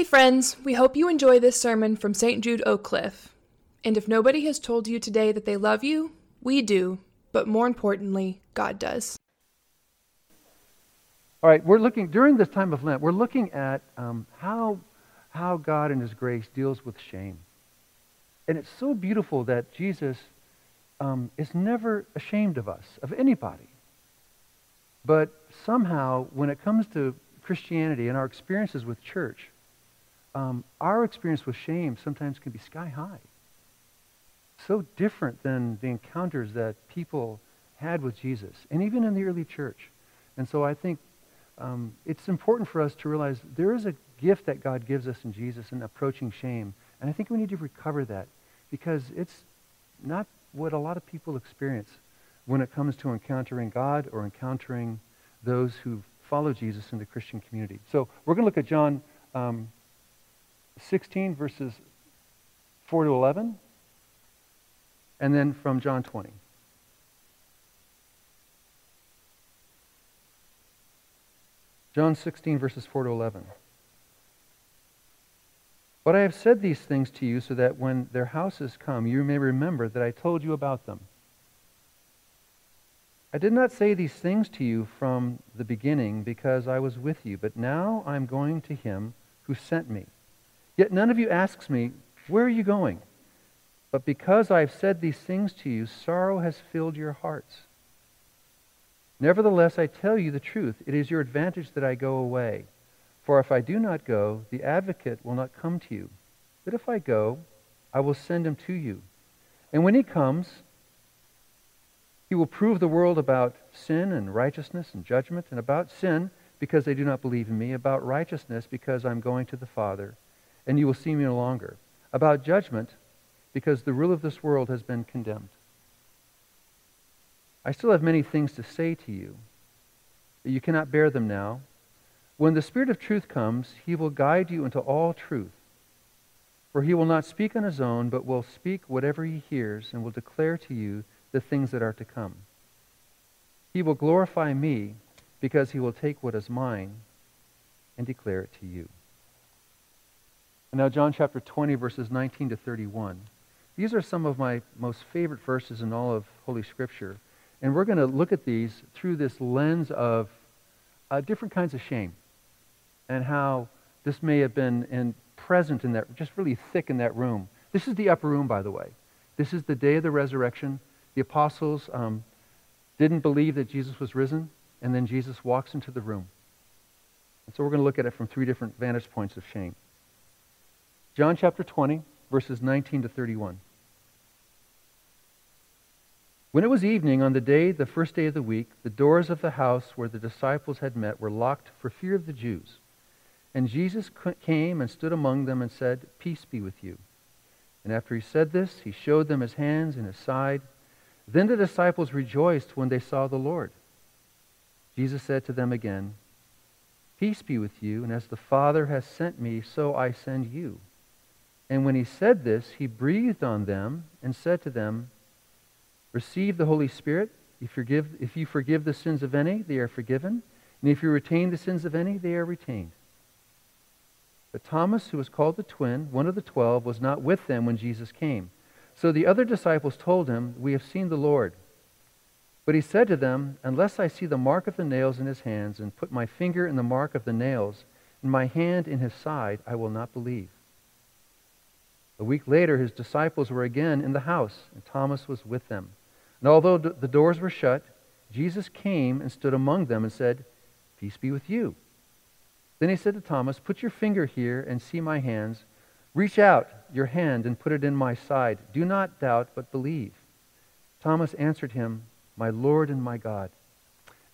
Hey, friends, we hope you enjoy this sermon from St. Jude Oak Cliff. And if nobody has told you today that they love you, we do, but more importantly, God does. All right, we're looking, during this time of Lent, we're looking at um, how, how God in His grace deals with shame. And it's so beautiful that Jesus um, is never ashamed of us, of anybody. But somehow, when it comes to Christianity and our experiences with church, um, our experience with shame sometimes can be sky high. So different than the encounters that people had with Jesus, and even in the early church. And so I think um, it's important for us to realize there is a gift that God gives us in Jesus in approaching shame. And I think we need to recover that because it's not what a lot of people experience when it comes to encountering God or encountering those who follow Jesus in the Christian community. So we're going to look at John um, 16, verses 4 to 11, and then from John 20. John 16, verses 4 to 11. But I have said these things to you so that when their houses come, you may remember that I told you about them. I did not say these things to you from the beginning because I was with you, but now I am going to him who sent me. Yet none of you asks me, Where are you going? But because I have said these things to you, sorrow has filled your hearts. Nevertheless, I tell you the truth. It is your advantage that I go away. For if I do not go, the advocate will not come to you. But if I go, I will send him to you. And when he comes, he will prove the world about sin and righteousness and judgment, and about sin, because they do not believe in me, about righteousness, because I'm going to the Father and you will see me no longer. About judgment, because the rule of this world has been condemned. I still have many things to say to you, but you cannot bear them now. When the Spirit of truth comes, he will guide you into all truth. For he will not speak on his own, but will speak whatever he hears, and will declare to you the things that are to come. He will glorify me, because he will take what is mine and declare it to you. And now, John chapter 20, verses 19 to 31. These are some of my most favorite verses in all of Holy Scripture. And we're going to look at these through this lens of uh, different kinds of shame and how this may have been in, present in that, just really thick in that room. This is the upper room, by the way. This is the day of the resurrection. The apostles um, didn't believe that Jesus was risen, and then Jesus walks into the room. And so we're going to look at it from three different vantage points of shame. John chapter 20, verses 19 to 31. When it was evening on the day, the first day of the week, the doors of the house where the disciples had met were locked for fear of the Jews. And Jesus came and stood among them and said, Peace be with you. And after he said this, he showed them his hands and his side. Then the disciples rejoiced when they saw the Lord. Jesus said to them again, Peace be with you, and as the Father has sent me, so I send you. And when he said this, he breathed on them and said to them, Receive the Holy Spirit. If, forgive, if you forgive the sins of any, they are forgiven. And if you retain the sins of any, they are retained. But Thomas, who was called the twin, one of the twelve, was not with them when Jesus came. So the other disciples told him, We have seen the Lord. But he said to them, Unless I see the mark of the nails in his hands, and put my finger in the mark of the nails, and my hand in his side, I will not believe. A week later, his disciples were again in the house, and Thomas was with them. And although the doors were shut, Jesus came and stood among them and said, Peace be with you. Then he said to Thomas, Put your finger here and see my hands. Reach out your hand and put it in my side. Do not doubt, but believe. Thomas answered him, My Lord and my God.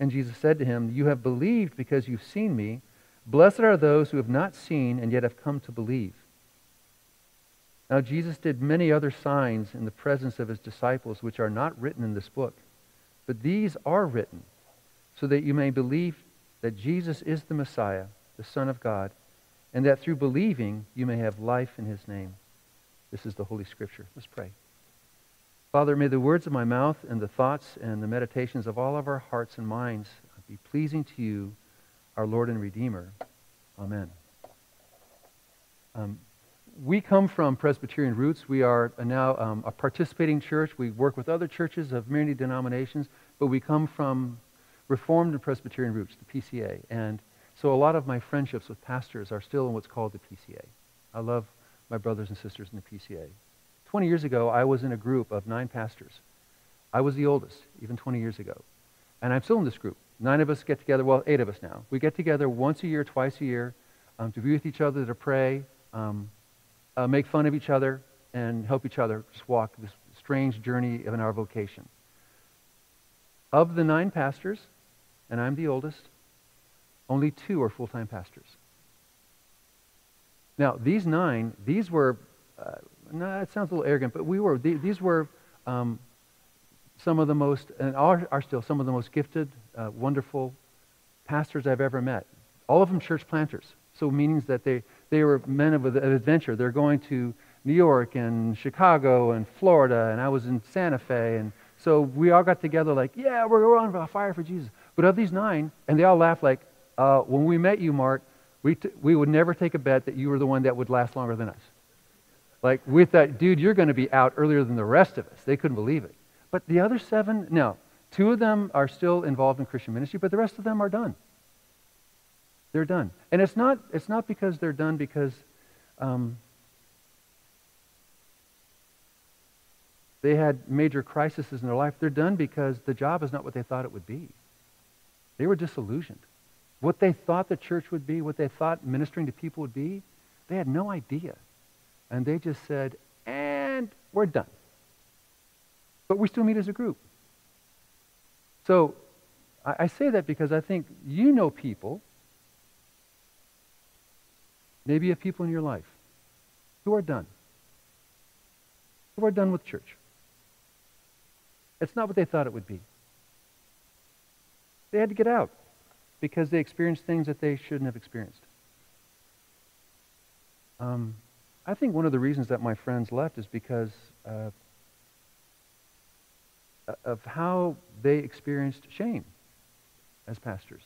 And Jesus said to him, You have believed because you've seen me. Blessed are those who have not seen and yet have come to believe. Now, Jesus did many other signs in the presence of his disciples, which are not written in this book. But these are written so that you may believe that Jesus is the Messiah, the Son of God, and that through believing you may have life in his name. This is the Holy Scripture. Let's pray. Father, may the words of my mouth and the thoughts and the meditations of all of our hearts and minds be pleasing to you, our Lord and Redeemer. Amen. Um, we come from Presbyterian roots. We are now um, a participating church. We work with other churches of many denominations, but we come from Reformed and Presbyterian roots, the PCA. And so a lot of my friendships with pastors are still in what's called the PCA. I love my brothers and sisters in the PCA. 20 years ago, I was in a group of nine pastors. I was the oldest, even 20 years ago. And I'm still in this group. Nine of us get together, well, eight of us now. We get together once a year, twice a year, um, to be with each other, to pray, um, uh, make fun of each other, and help each other just walk this strange journey in our vocation. Of the nine pastors, and I'm the oldest, only two are full time pastors. Now, these nine, these were, uh, no, it sounds a little arrogant, but we were, these were um, some of the most, and are, are still some of the most gifted, uh, wonderful pastors I've ever met. All of them church planters. So means that they, they were men of, adventure. They're going to New York and Chicago and Florida, and I was in Santa Fe. And so we all got together like, yeah, we're on a fire for Jesus. But of these nine, and they all laughed like, uh, when we met you, Mark, we, t- we would never take a bet that you were the one that would last longer than us. Like, we thought, dude, you're going to be out earlier than the rest of us. They couldn't believe it. But the other seven, no. Two of them are still involved in Christian ministry, but the rest of them are done. They're done. And it's not, it's not because they're done because um, they had major crises in their life. They're done because the job is not what they thought it would be. They were disillusioned. What they thought the church would be, what they thought ministering to people would be, they had no idea. And they just said, and we're done. But we still meet as a group. So I, I say that because I think you know people, maybe you have people in your life who are done, who are done with church. It's not what they thought it would be. They had to get out because they experienced things that they shouldn't have experienced. Um, I think one of the reasons that my friends left is because uh, of how they experienced shame as pastors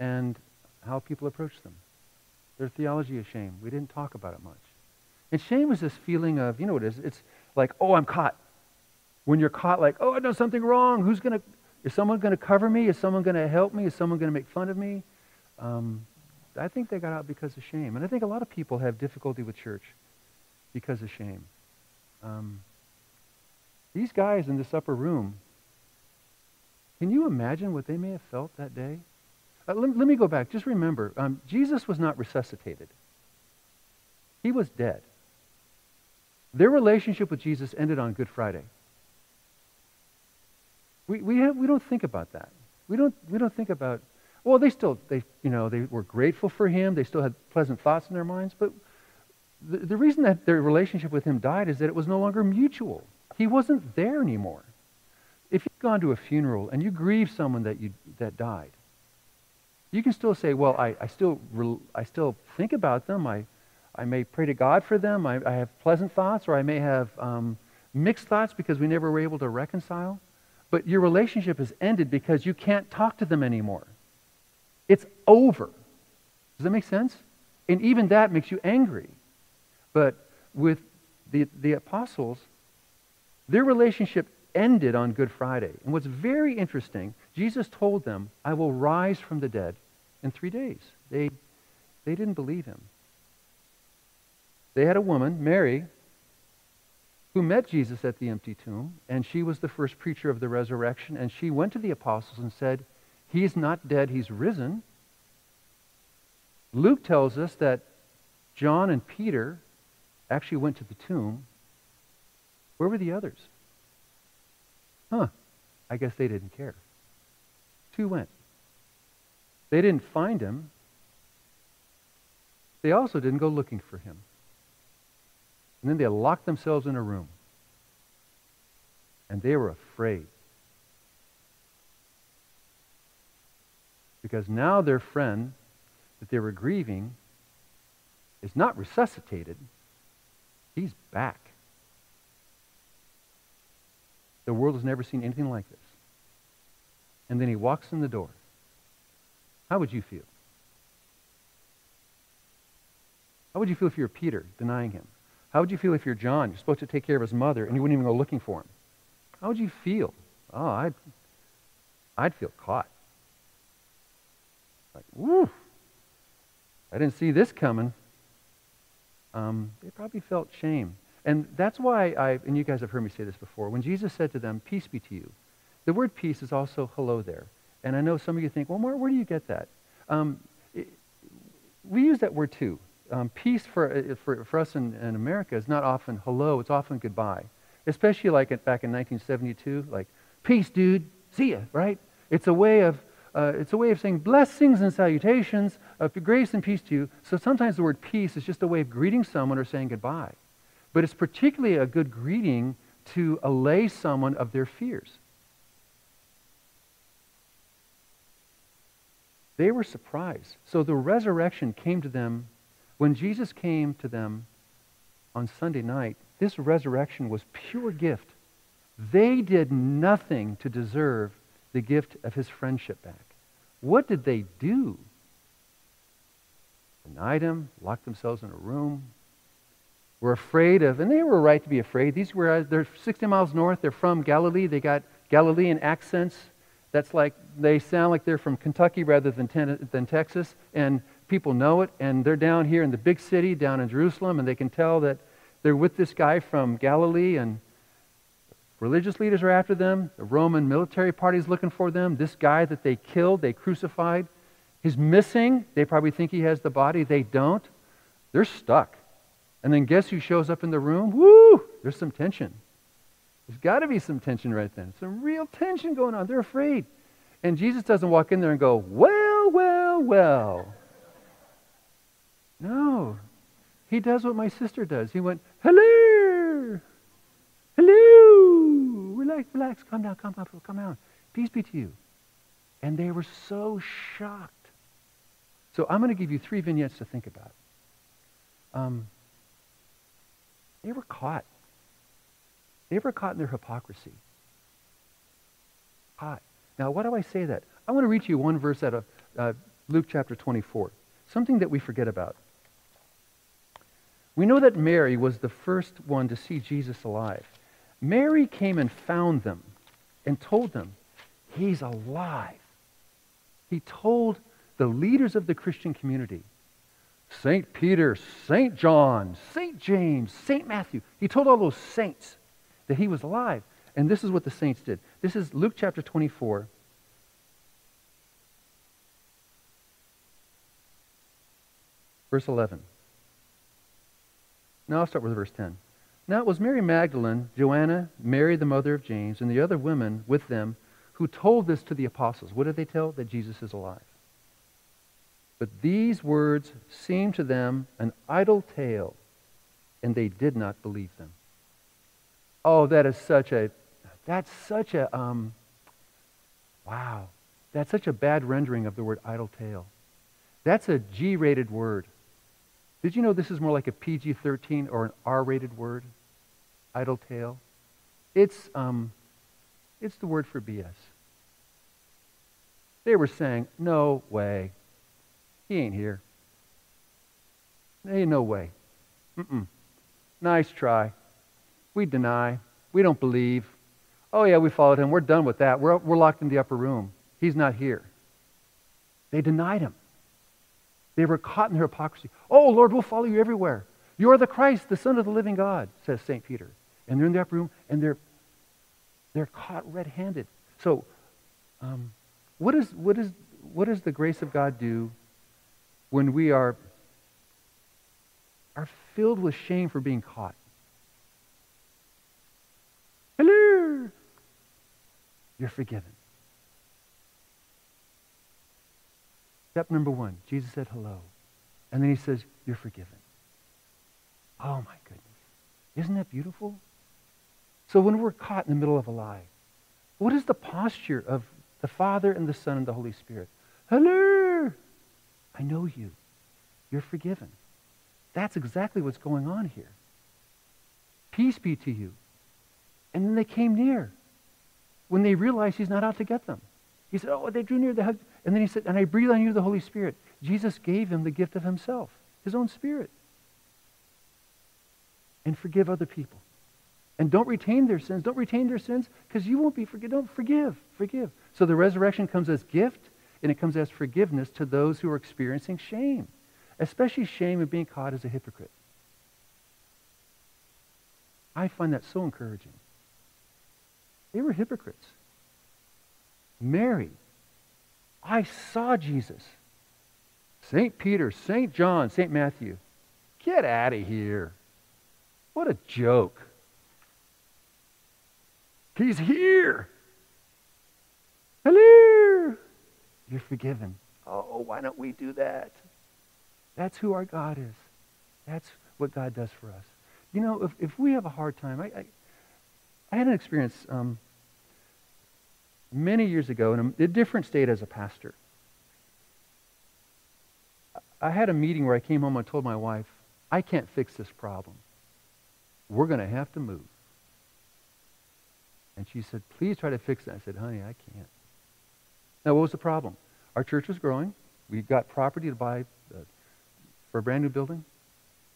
and how people approach them. Their theology of shame. We didn't talk about it much. And shame is this feeling of, you know what it is? It's like, oh, I'm caught. When you're caught, like, oh, I done something wrong. Who's going to, is someone going to cover me? Is someone going to help me? Is someone going to make fun of me? Um, I think they got out because of shame. And I think a lot of people have difficulty with church because of shame. Um, these guys in this upper room, can you imagine what they may have felt that day? Uh, let, let, me go back. Just remember, um, Jesus was not resuscitated. He was dead. Their relationship with Jesus ended on Good Friday. We, we, have, we don't think about that. We don't, we don't think about, well, they still, they, you know, they were grateful for him. They still had pleasant thoughts in their minds. But the, the reason that their relationship with him died is that it was no longer mutual. He wasn't there anymore. If you've gone to a funeral and you grieve someone that, you, that died, you can still say, well, I, I, still, I still think about them. I, I may pray to God for them. I, I have pleasant thoughts, or I may have um, mixed thoughts because we never were able to reconcile. But your relationship has ended because you can't talk to them anymore. It's over. Does that make sense? And even that makes you angry. But with the, the apostles, their relationship ended on Good Friday. And what's very interesting, Jesus told them, I will rise from the dead in three days. They, they didn't believe him. They had a woman, Mary, who met Jesus at the empty tomb, and she was the first preacher of the resurrection, and she went to the apostles and said, He's not dead, he's risen. Luke tells us that John and Peter actually went to the tomb where were the others? Huh. I guess they didn't care. Two went. They didn't find him. They also didn't go looking for him. And then they locked themselves in a room. And they were afraid. Because now their friend that they were grieving is not resuscitated, he's back. The world has never seen anything like this. And then he walks in the door. How would you feel? How would you feel if you were Peter, denying him? How would you feel if you're John? You're supposed to take care of his mother, and you wouldn't even go looking for him. How would you feel? Oh, I'd, I'd feel caught. Like, woo, I didn't see this coming. Um, they probably felt shame. And that's why I, and you guys have heard me say this before, when Jesus said to them, Peace be to you, the word peace is also hello there. And I know some of you think, well, Mark, where do you get that? Um, it, we use that word too. Um, peace for, uh, for, for us in, in America is not often hello, it's often goodbye. Especially like back in 1972, like, peace, dude, see ya, right? It's a way of, uh, it's a way of saying blessings and salutations, of grace and peace to you. So sometimes the word peace is just a way of greeting someone or saying goodbye. But it's particularly a good greeting to allay someone of their fears. They were surprised. So the resurrection came to them when Jesus came to them on Sunday night. This resurrection was pure gift. They did nothing to deserve the gift of his friendship back. What did they do? Denied him, locked themselves in a room, were afraid of, and they were right to be afraid. These were, uh, they're 60 miles north. They're from Galilee. They got Galilean accents. That's like, they sound like they're from Kentucky rather than, ten, than Texas. And people know it. And they're down here in the big city, down in Jerusalem, and they can tell that they're with this guy from Galilee. And religious leaders are after them. The Roman military party is looking for them. This guy that they killed, they crucified, he's missing. They probably think he has the body. They don't. They're stuck. And then guess who shows up in the room? Woo! There's some tension. There's got to be some tension right then. Some real tension going on. They're afraid. And Jesus doesn't walk in there and go, well, well, well. No. He does what my sister does. He went, hello. Hello. Relax, relax. Calm down, calm down, calm down. Peace be to you. And they were so shocked. So I'm going to give you three vignettes to think about. Um, they were caught. They were caught in their hypocrisy. Caught. Now, why do I say that? I want to read to you one verse out of uh, Luke chapter 24, something that we forget about. We know that Mary was the first one to see Jesus alive. Mary came and found them and told them, He's alive. He told the leaders of the Christian community, St. Peter, St. John, St. James, St. Matthew. He told all those saints that he was alive. And this is what the saints did. This is Luke chapter 24. Verse 11. Now I'll start with verse 10. Now it was Mary Magdalene, Joanna, Mary the mother of James, and the other women with them who told this to the apostles. What did they tell? That Jesus is alive. But these words seemed to them an idle tale, and they did not believe them. Oh, that is such a, that's such a, um, wow. That's such a bad rendering of the word idle tale. That's a G rated word. Did you know this is more like a PG 13 or an R rated word? Idle tale? It's, um, it's the word for BS. They were saying, no way. He ain't here. Ain't no way. Mm-mm. Nice try. We deny. We don't believe. Oh, yeah, we followed him. We're done with that. We're, we're locked in the upper room. He's not here. They denied him. They were caught in their hypocrisy. Oh, Lord, we'll follow you everywhere. You are the Christ, the Son of the living God, says St. Peter. And they're in the upper room, and they're, they're caught red handed. So, um, what, is, what, is, what does the grace of God do when we are, are filled with shame for being caught. Hello! You're forgiven. Step number one, Jesus said hello. And then he says, You're forgiven. Oh my goodness. Isn't that beautiful? So when we're caught in the middle of a lie, what is the posture of the Father and the Son and the Holy Spirit? Hello! I know you. You're forgiven. That's exactly what's going on here. Peace be to you. And then they came near when they realized he's not out to get them. He said, Oh, they drew near the hug. And then he said, And I breathe on you the Holy Spirit. Jesus gave him the gift of himself, his own spirit. and forgive other people. And don't retain their sins. Don't retain their sins because you won't be forgiven. Don't forgive. Forgive. So the resurrection comes as gift and it comes as forgiveness to those who are experiencing shame, especially shame of being caught as a hypocrite. I find that so encouraging. They were hypocrites. Mary, I saw Jesus. St. Peter, St. John, St. Matthew, get out of here. What a joke. He's here. Hello. You're forgiven. Oh, why don't we do that? That's who our God is. That's what God does for us. You know, if, if we have a hard time, I, I, I had an experience um, many years ago in a, a different state as a pastor. I had a meeting where I came home and told my wife, I can't fix this problem. We're going to have to move. And she said, please try to fix it. I said, honey, I can't. Now, what was the problem? Our church was growing. We got property to buy for a brand new building.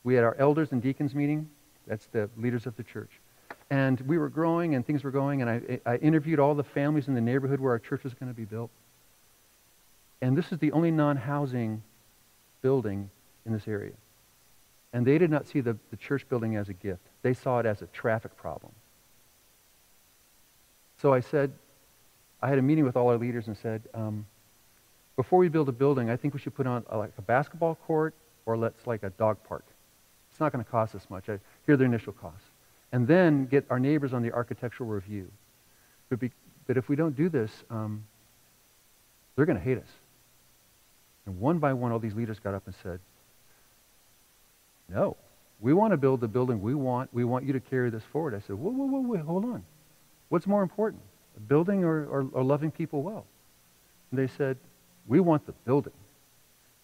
We had our elders and deacons meeting. That's the leaders of the church. And we were growing and things were going, and I, I interviewed all the families in the neighborhood where our church was going to be built. And this is the only non housing building in this area. And they did not see the, the church building as a gift, they saw it as a traffic problem. So I said, I had a meeting with all our leaders and said, um, before we build a building, I think we should put on a, like a basketball court or let's like a dog park. It's not going to cost us much. I hear the initial costs and then get our neighbors on the architectural review. But, be, but if we don't do this, um, they're going to hate us. And one by one, all these leaders got up and said, no, we want to build the building we want. We want you to carry this forward. I said, whoa, whoa, whoa, hold on. What's more important, building or, or, or loving people well? And they said, we want the building.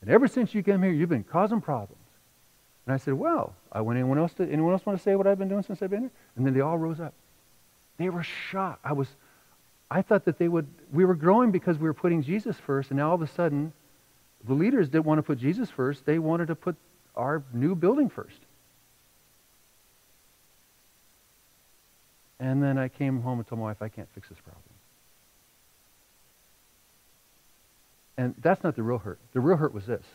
And ever since you came here, you've been causing problems. And I said, well, I want anyone else to, anyone else want to say what I've been doing since I've been here? And then they all rose up. They were shocked. I was, I thought that they would, we were growing because we were putting Jesus first, and now all of a sudden, the leaders didn't want to put Jesus first. They wanted to put our new building first. And then I came home and told my wife, I can't fix this problem. And that's not the real hurt. The real hurt was this.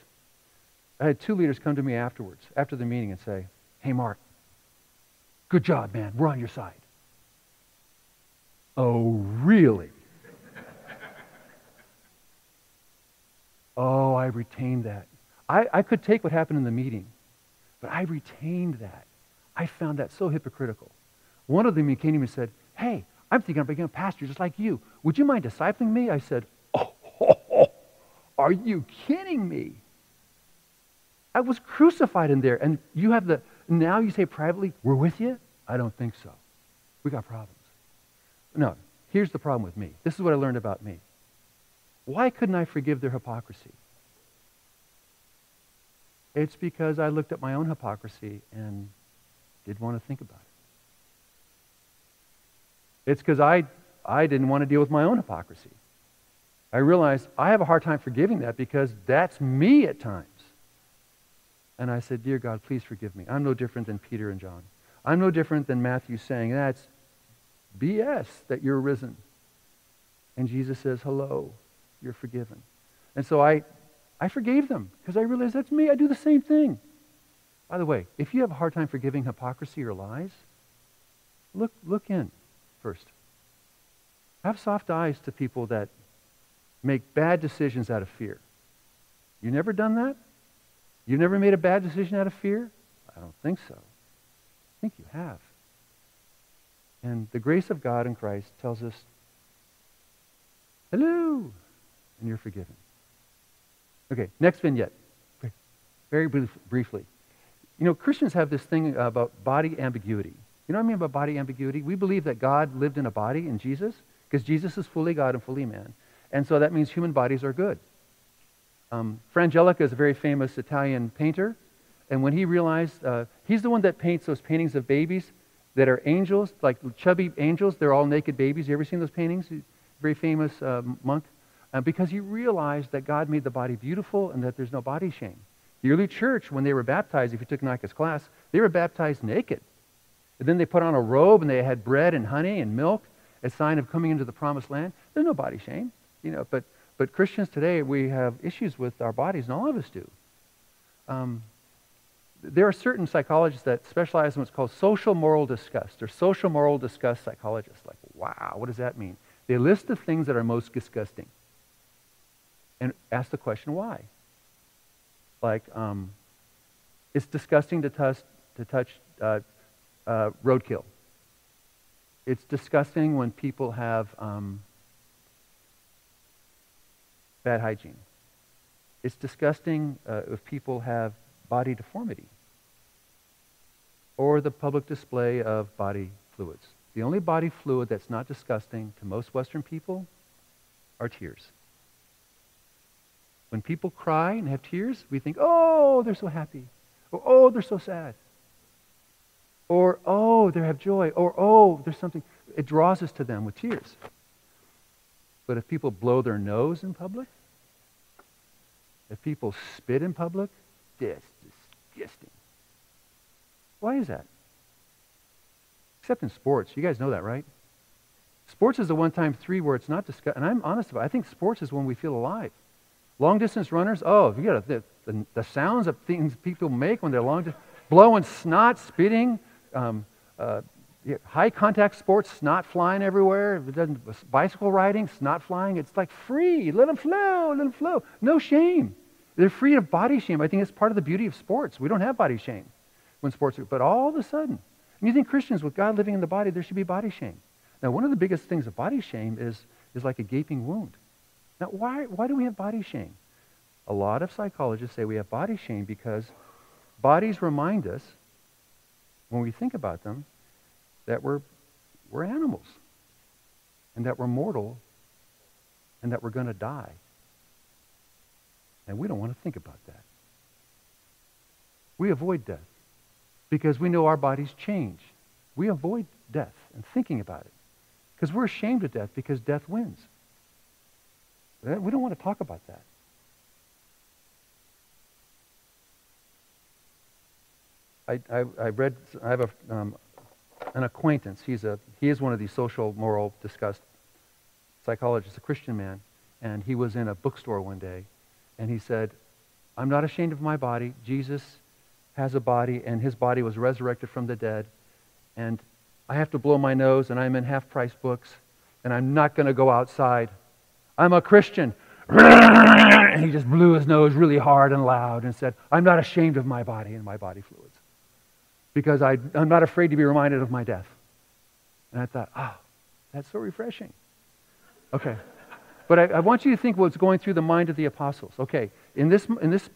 I had two leaders come to me afterwards, after the meeting, and say, Hey, Mark, good job, man. We're on your side. Oh, really? oh, I retained that. I, I could take what happened in the meeting, but I retained that. I found that so hypocritical. One of them came to me and said, Hey, I'm thinking of becoming a pastor just like you. Would you mind discipling me? I said, Oh, oh, oh are you kidding me? I was crucified in there. And you have the, now you say privately, we're with you? I don't think so. We got problems. No, here's the problem with me. This is what I learned about me. Why couldn't I forgive their hypocrisy? It's because I looked at my own hypocrisy and didn't want to think about it. It's because I, I didn't want to deal with my own hypocrisy. I realized I have a hard time forgiving that because that's me at times. And I said, Dear God, please forgive me. I'm no different than Peter and John. I'm no different than Matthew saying, That's BS that you're risen. And Jesus says, Hello, you're forgiven. And so I, I forgave them because I realized that's me. I do the same thing. By the way, if you have a hard time forgiving hypocrisy or lies, look, look in first. Have soft eyes to people that make bad decisions out of fear. You never done that? You never made a bad decision out of fear? I don't think so. I think you have. And the grace of God in Christ tells us, hello, and you're forgiven. Okay, next vignette. Very brief, briefly. You know, Christians have this thing about body ambiguity. You know what I mean about body ambiguity? We believe that God lived in a body in Jesus because Jesus is fully God and fully man. And so that means human bodies are good. Um, Fra Angelico is a very famous Italian painter, and when he realized, uh, he's the one that paints those paintings of babies that are angels, like chubby angels. They're all naked babies. You ever seen those paintings? Very famous uh, monk. Uh, because he realized that God made the body beautiful and that there's no body shame. The early church, when they were baptized, if you took Nika's class, they were baptized naked. And then they put on a robe and they had bread and honey and milk as sign of coming into the promised land. There's no body shame, you know. But but Christians today we have issues with our bodies, and all of us do. Um, there are certain psychologists that specialize in what's called social moral disgust or social moral disgust psychologists. Like, wow, what does that mean? They list the things that are most disgusting and ask the question why. Like, um, it's disgusting to touch, to touch uh, uh, roadkill. It's disgusting when people have um, bad hygiene. It's disgusting uh, if people have body deformity or the public display of body fluids. The only body fluid that's not disgusting to most Western people are tears. When people cry and have tears, we think, oh, they're so happy. Or, oh, they're so sad. Or, oh, they have joy. Or, oh, there's something. It draws us to them with tears. But if people blow their nose in public, if people spit in public, that's disgusting. Why is that? Except in sports. You guys know that, right? Sports is the one time three where it's not discussed. And I'm honest about it. I think sports is when we feel alive. Long distance runners, oh, you got the, the, the, sounds of things people make when they're long distance, blowing snot, spitting, um, uh, high contact sports, snot flying everywhere. bicycle riding, snot flying. It's like free. Let them flow, let them flow. No shame. They're free of body shame. I think it's part of the beauty of sports. We don't have body shame when sports are, but all of a sudden, and you think Christians with God living in the body, there should be body shame. Now, one of the biggest things of body shame is, is like a gaping wound. Now, why, why do we have body shame? A lot of psychologists say we have body shame because bodies remind us, when we think about them, that we're, we're animals and that we're mortal and that we're going to die. And we don't want to think about that. We avoid death because we know our bodies change. We avoid death and thinking about it because we're ashamed of death because death wins. We don't want to talk about that. I, I, I read, I have a, um, an acquaintance. He's a, he is one of these social, moral, disgust psychologists, a Christian man. And he was in a bookstore one day and he said, I'm not ashamed of my body. Jesus has a body, and his body was resurrected from the dead. And I have to blow my nose, and I'm in Half Price Books, and I'm not going to go outside. I'm a Christian. And he just blew his nose really hard and loud and said, I'm not ashamed of my body and my body fluids because I, am not afraid to be reminded of my death. And I thought, oh, that's so refreshing. Okay. But I, I, want you to think what's going through the mind of the apostles. Okay, in this, in this,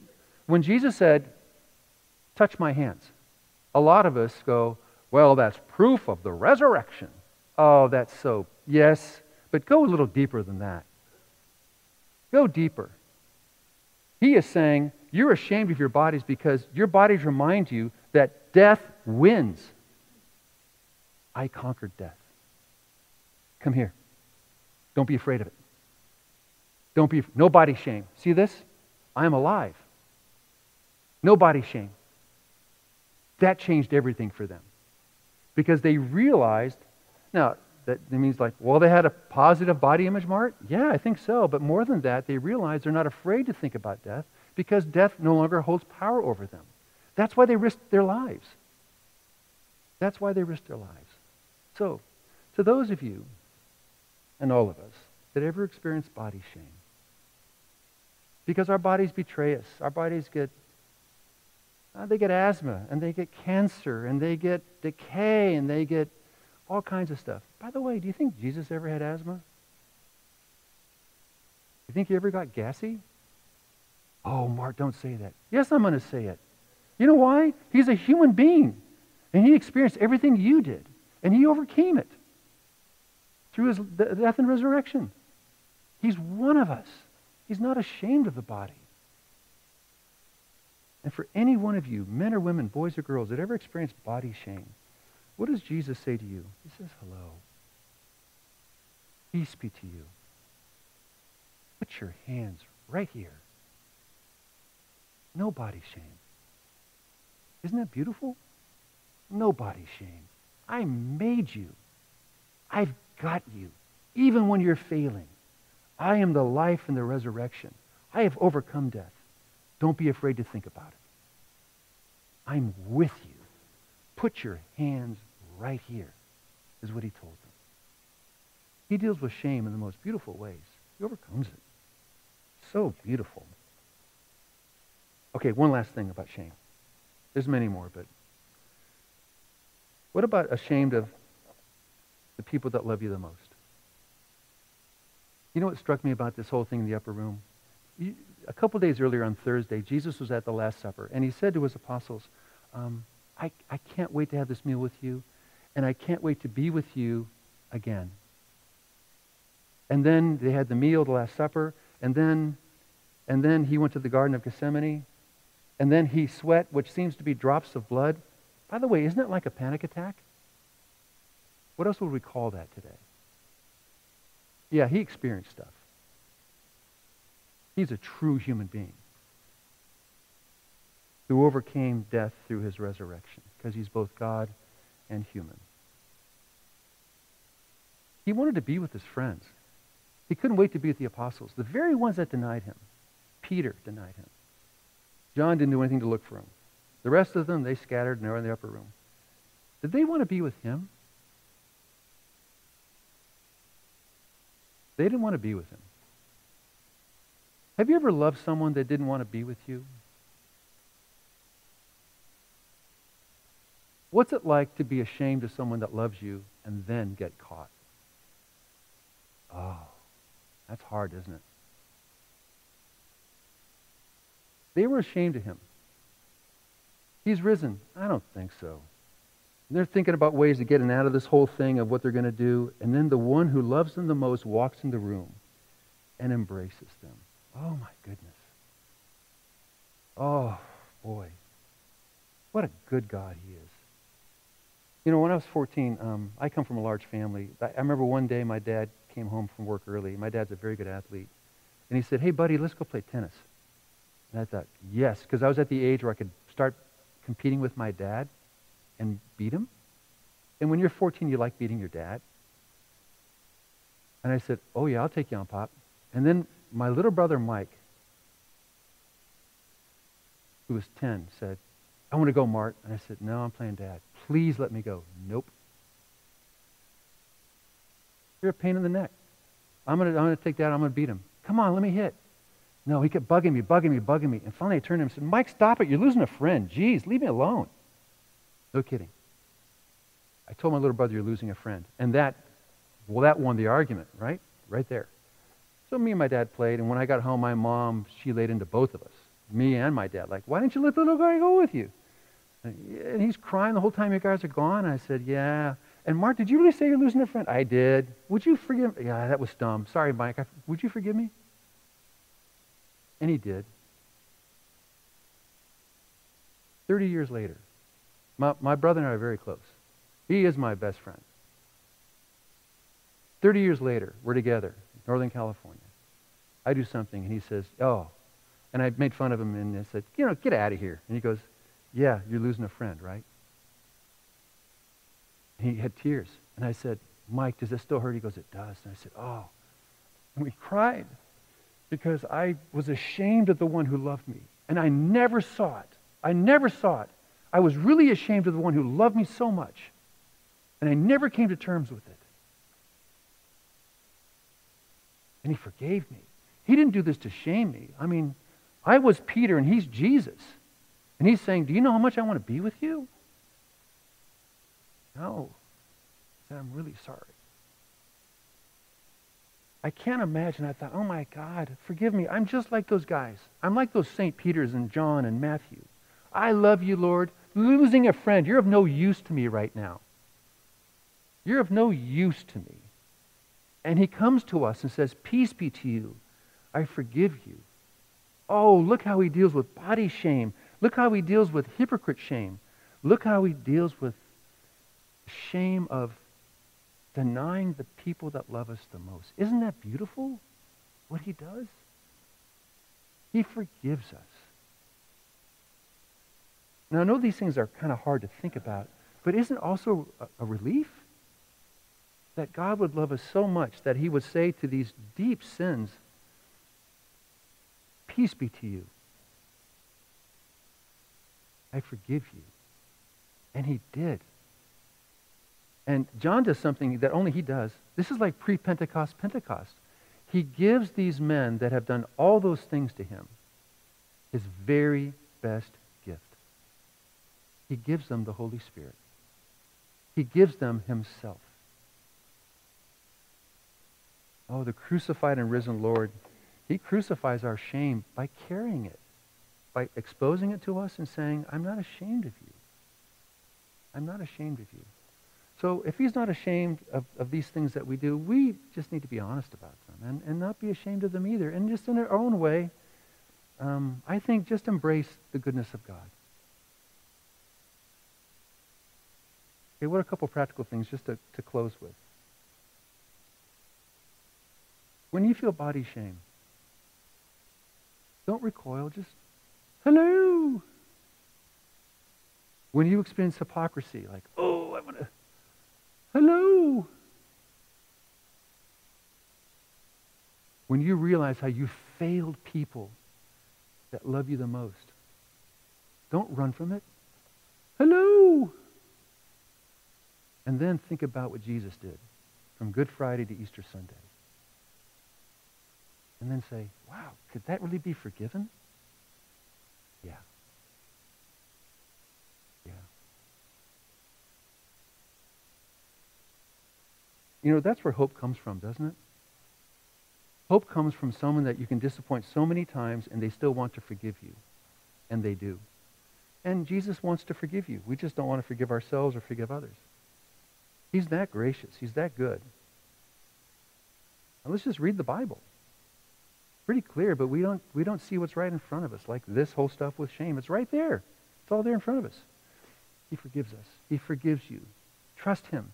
when Jesus said, touch my hands, a lot of us go, well, that's proof of the resurrection. Oh, that's so, yes, but go a little deeper than that. Go deeper. He is saying, you're ashamed of your bodies because your bodies remind you that death wins. I conquered death. Come here. Don't be afraid of it. Don't be, no body shame. See this? I am alive. No body shame. That changed everything for them. Because they realized, now, that means like, well, they had a positive body image, Mark? Yeah, I think so. But more than that, they realized they're not afraid to think about death because death no longer holds power over them. That's why they risked their lives. That's why they risked their lives. So, to those of you, and all of us, that ever experienced body shame, because our bodies betray us. Our bodies get, uh, they get asthma, and they get cancer, and they get decay, and they get all kinds of stuff. By the way, do you think Jesus ever had asthma? You think he ever got gassy? Oh, Mark, don't say that. Yes, I'm going to say it. You know why? He's a human being, and he experienced everything you did, and he overcame it through his death and resurrection. He's one of us. He's not ashamed of the body. And for any one of you, men or women, boys or girls, that ever experienced body shame, what does Jesus say to you? He says, hello. Peace be to you. Put your hands right here. No body shame. Isn't that beautiful? No body shame. I made you. I've got you, even when you're failing. I am the life and the resurrection. I have overcome death. Don't be afraid to think about it. I'm with you. Put your hands right here, is what he told them. He deals with shame in the most beautiful ways. He overcomes it. So beautiful. Okay, one last thing about shame. There's many more, but what about ashamed of the people that love you the most? You know what struck me about this whole thing in the upper room? A couple days earlier on Thursday, Jesus was at the Last Supper, and he said to his apostles, um, I, I can't wait to have this meal with you, and I can't wait to be with you again. And then they had the meal, the Last Supper, and then, and then he went to the Garden of Gethsemane, and then he sweat, which seems to be drops of blood. By the way, isn't it like a panic attack? What else would we call that today? Yeah, he experienced stuff. He's a true human being who overcame death through his resurrection because he's both God and human. He wanted to be with his friends. He couldn't wait to be with the apostles, the very ones that denied him. Peter denied him. John didn't do anything to look for him. The rest of them, they scattered and they were in the upper room. Did they want to be with him? They didn't want to be with him. Have you ever loved someone that didn't want to be with you? What's it like to be ashamed of someone that loves you and then get caught? Oh, that's hard, isn't it? They were ashamed of him. He's risen. I don't think so. And they're thinking about ways of getting out of this whole thing of what they're going to do. And then the one who loves them the most walks in the room and embraces them. Oh, my goodness. Oh, boy. What a good God he is. You know, when I was 14, um, I come from a large family. I, I remember one day my dad came home from work early. My dad's a very good athlete. And he said, hey, buddy, let's go play tennis. And I thought, yes, because I was at the age where I could start competing with my dad and beat him. And when you're 14, you like beating your dad. And I said, oh, yeah, I'll take you on, Pop. And then my little brother, Mike, who was 10, said, I want to go, Mart. And I said, no, I'm playing dad. Please let me go. Nope. You're a pain in the neck. I'm going to, I'm going to take that. I'm going to beat him. Come on, let me hit. No, he kept bugging me, bugging me, bugging me. And finally I turned to him and said, Mike, stop it. You're losing a friend. Jeez, leave me alone. No kidding. I told my little brother, you're losing a friend. And that, well, that won the argument, right? Right there. So me and my dad played, and when I got home, my mom, she laid into both of us, me and my dad, like, why didn't you let the little guy go with you? And he's crying the whole time you guys are gone. I said, yeah. And Mark, did you really say you're losing a friend? I did. Would you forgive me? Yeah, that was dumb. Sorry, Mike. Would you forgive me? And he did. 30 years later, my, my brother and I are very close. He is my best friend. 30 years later, we're together, Northern California. I do something, and he says, oh. And I made fun of him, and I said, you know, get out of here. And he goes, yeah, you're losing a friend, right? he had tears. And I said, Mike, does this still hurt? He goes, it does. And I said, oh. And we cried because I was ashamed of the one who loved me. And I never saw it. I never saw it. I was really ashamed of the one who loved me so much. And I never came to terms with it. And he forgave me. He didn't do this to shame me. I mean, I was Peter and he's Jesus. And he's saying, Do you know how much I want to be with you? No. Said, I'm really sorry. I can't imagine. I thought, oh my God, forgive me. I'm just like those guys. I'm like those St. Peters and John and Matthew. I love you, Lord. Losing a friend, you're of no use to me right now. You're of no use to me. And he comes to us and says, Peace be to you. I forgive you. Oh, look how he deals with body shame. Look how he deals with hypocrite shame. Look how he deals with shame of denying the people that love us the most. Isn't that beautiful? What he does? He forgives us. Now, I know these things are kind of hard to think about, But isn't also a, a relief? That God would love us so much that he would say to these deep sins, Peace be to you. I forgive you. And he did. And John does something that only he does. This is like pre Pentecost Pentecost. He gives these men that have done all those things to him his very best gift. He gives them the Holy Spirit. He gives them himself. Oh, the crucified and risen Lord, he crucifies our shame by carrying it, by exposing it to us and saying, I'm not ashamed of you. I'm not ashamed of you. So if he's not ashamed of, of these things that we do, we just need to be honest about them and, and not be ashamed of them either. And just in our own way, um, I think just embrace the goodness of God. Okay, what are a couple practical things just to, to close with? When you feel body shame, don't recoil, just hello. When you experience hypocrisy, like, oh, I'm going to Hello. When you realize how you failed people that love you the most, don't run from it. Hello. And then think about what Jesus did from Good Friday to Easter Sunday. And then say, wow, could that really be forgiven? Yeah. You know, that's where hope comes from, doesn't it? Hope comes from someone that you can disappoint so many times and they still want to forgive you. And they do. And Jesus wants to forgive you. We just don't want to forgive ourselves or forgive others. He's that gracious. He's that good. Now let's just read the Bible. Pretty clear, but we don't, we don't see what's right in front of us, like this whole stuff with shame. It's right there. It's all there in front of us. He forgives us. He forgives you. Trust him.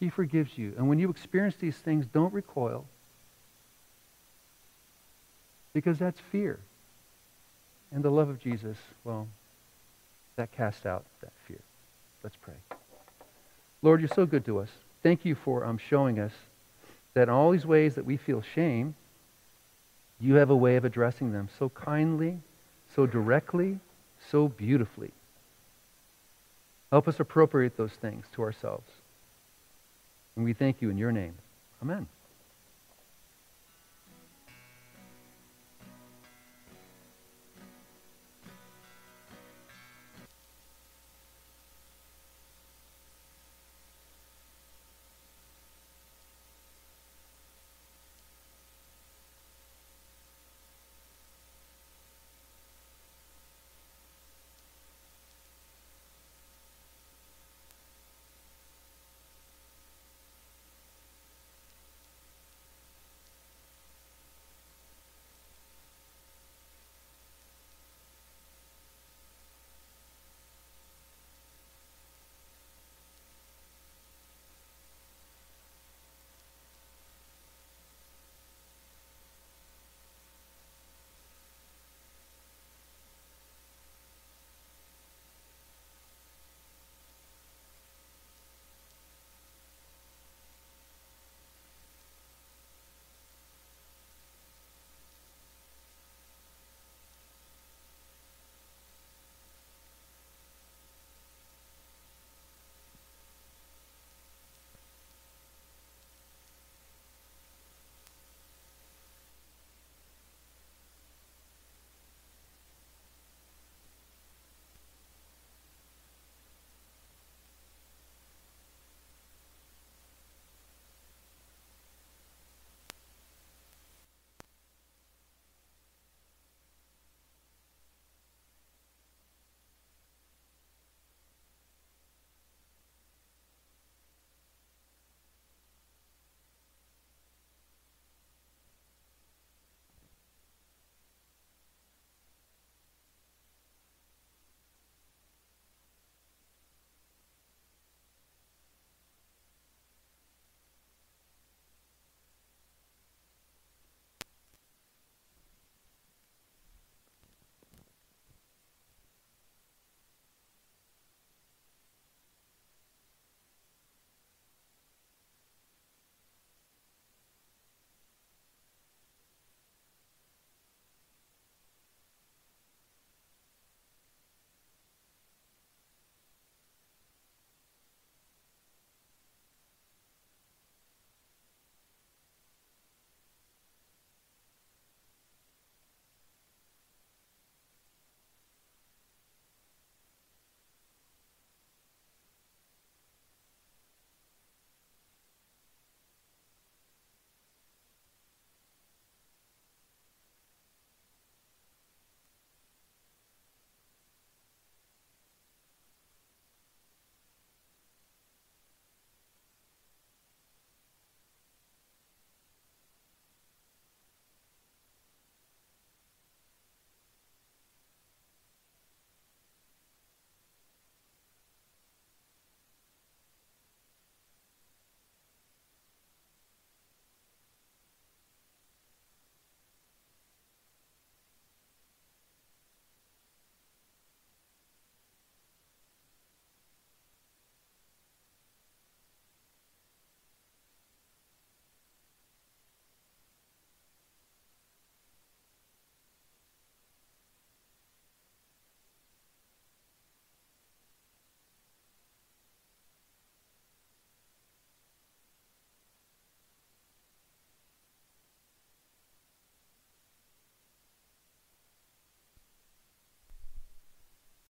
He forgives you. And when you experience these things, don't recoil. Because that's fear. And the love of Jesus, well, that casts out that fear. Let's pray. Lord, you're so good to us. Thank you for um, showing us that in all these ways that we feel shame, you have a way of addressing them so kindly, so directly, so beautifully. Help us appropriate those things to ourselves. And we thank you in your name. Amen.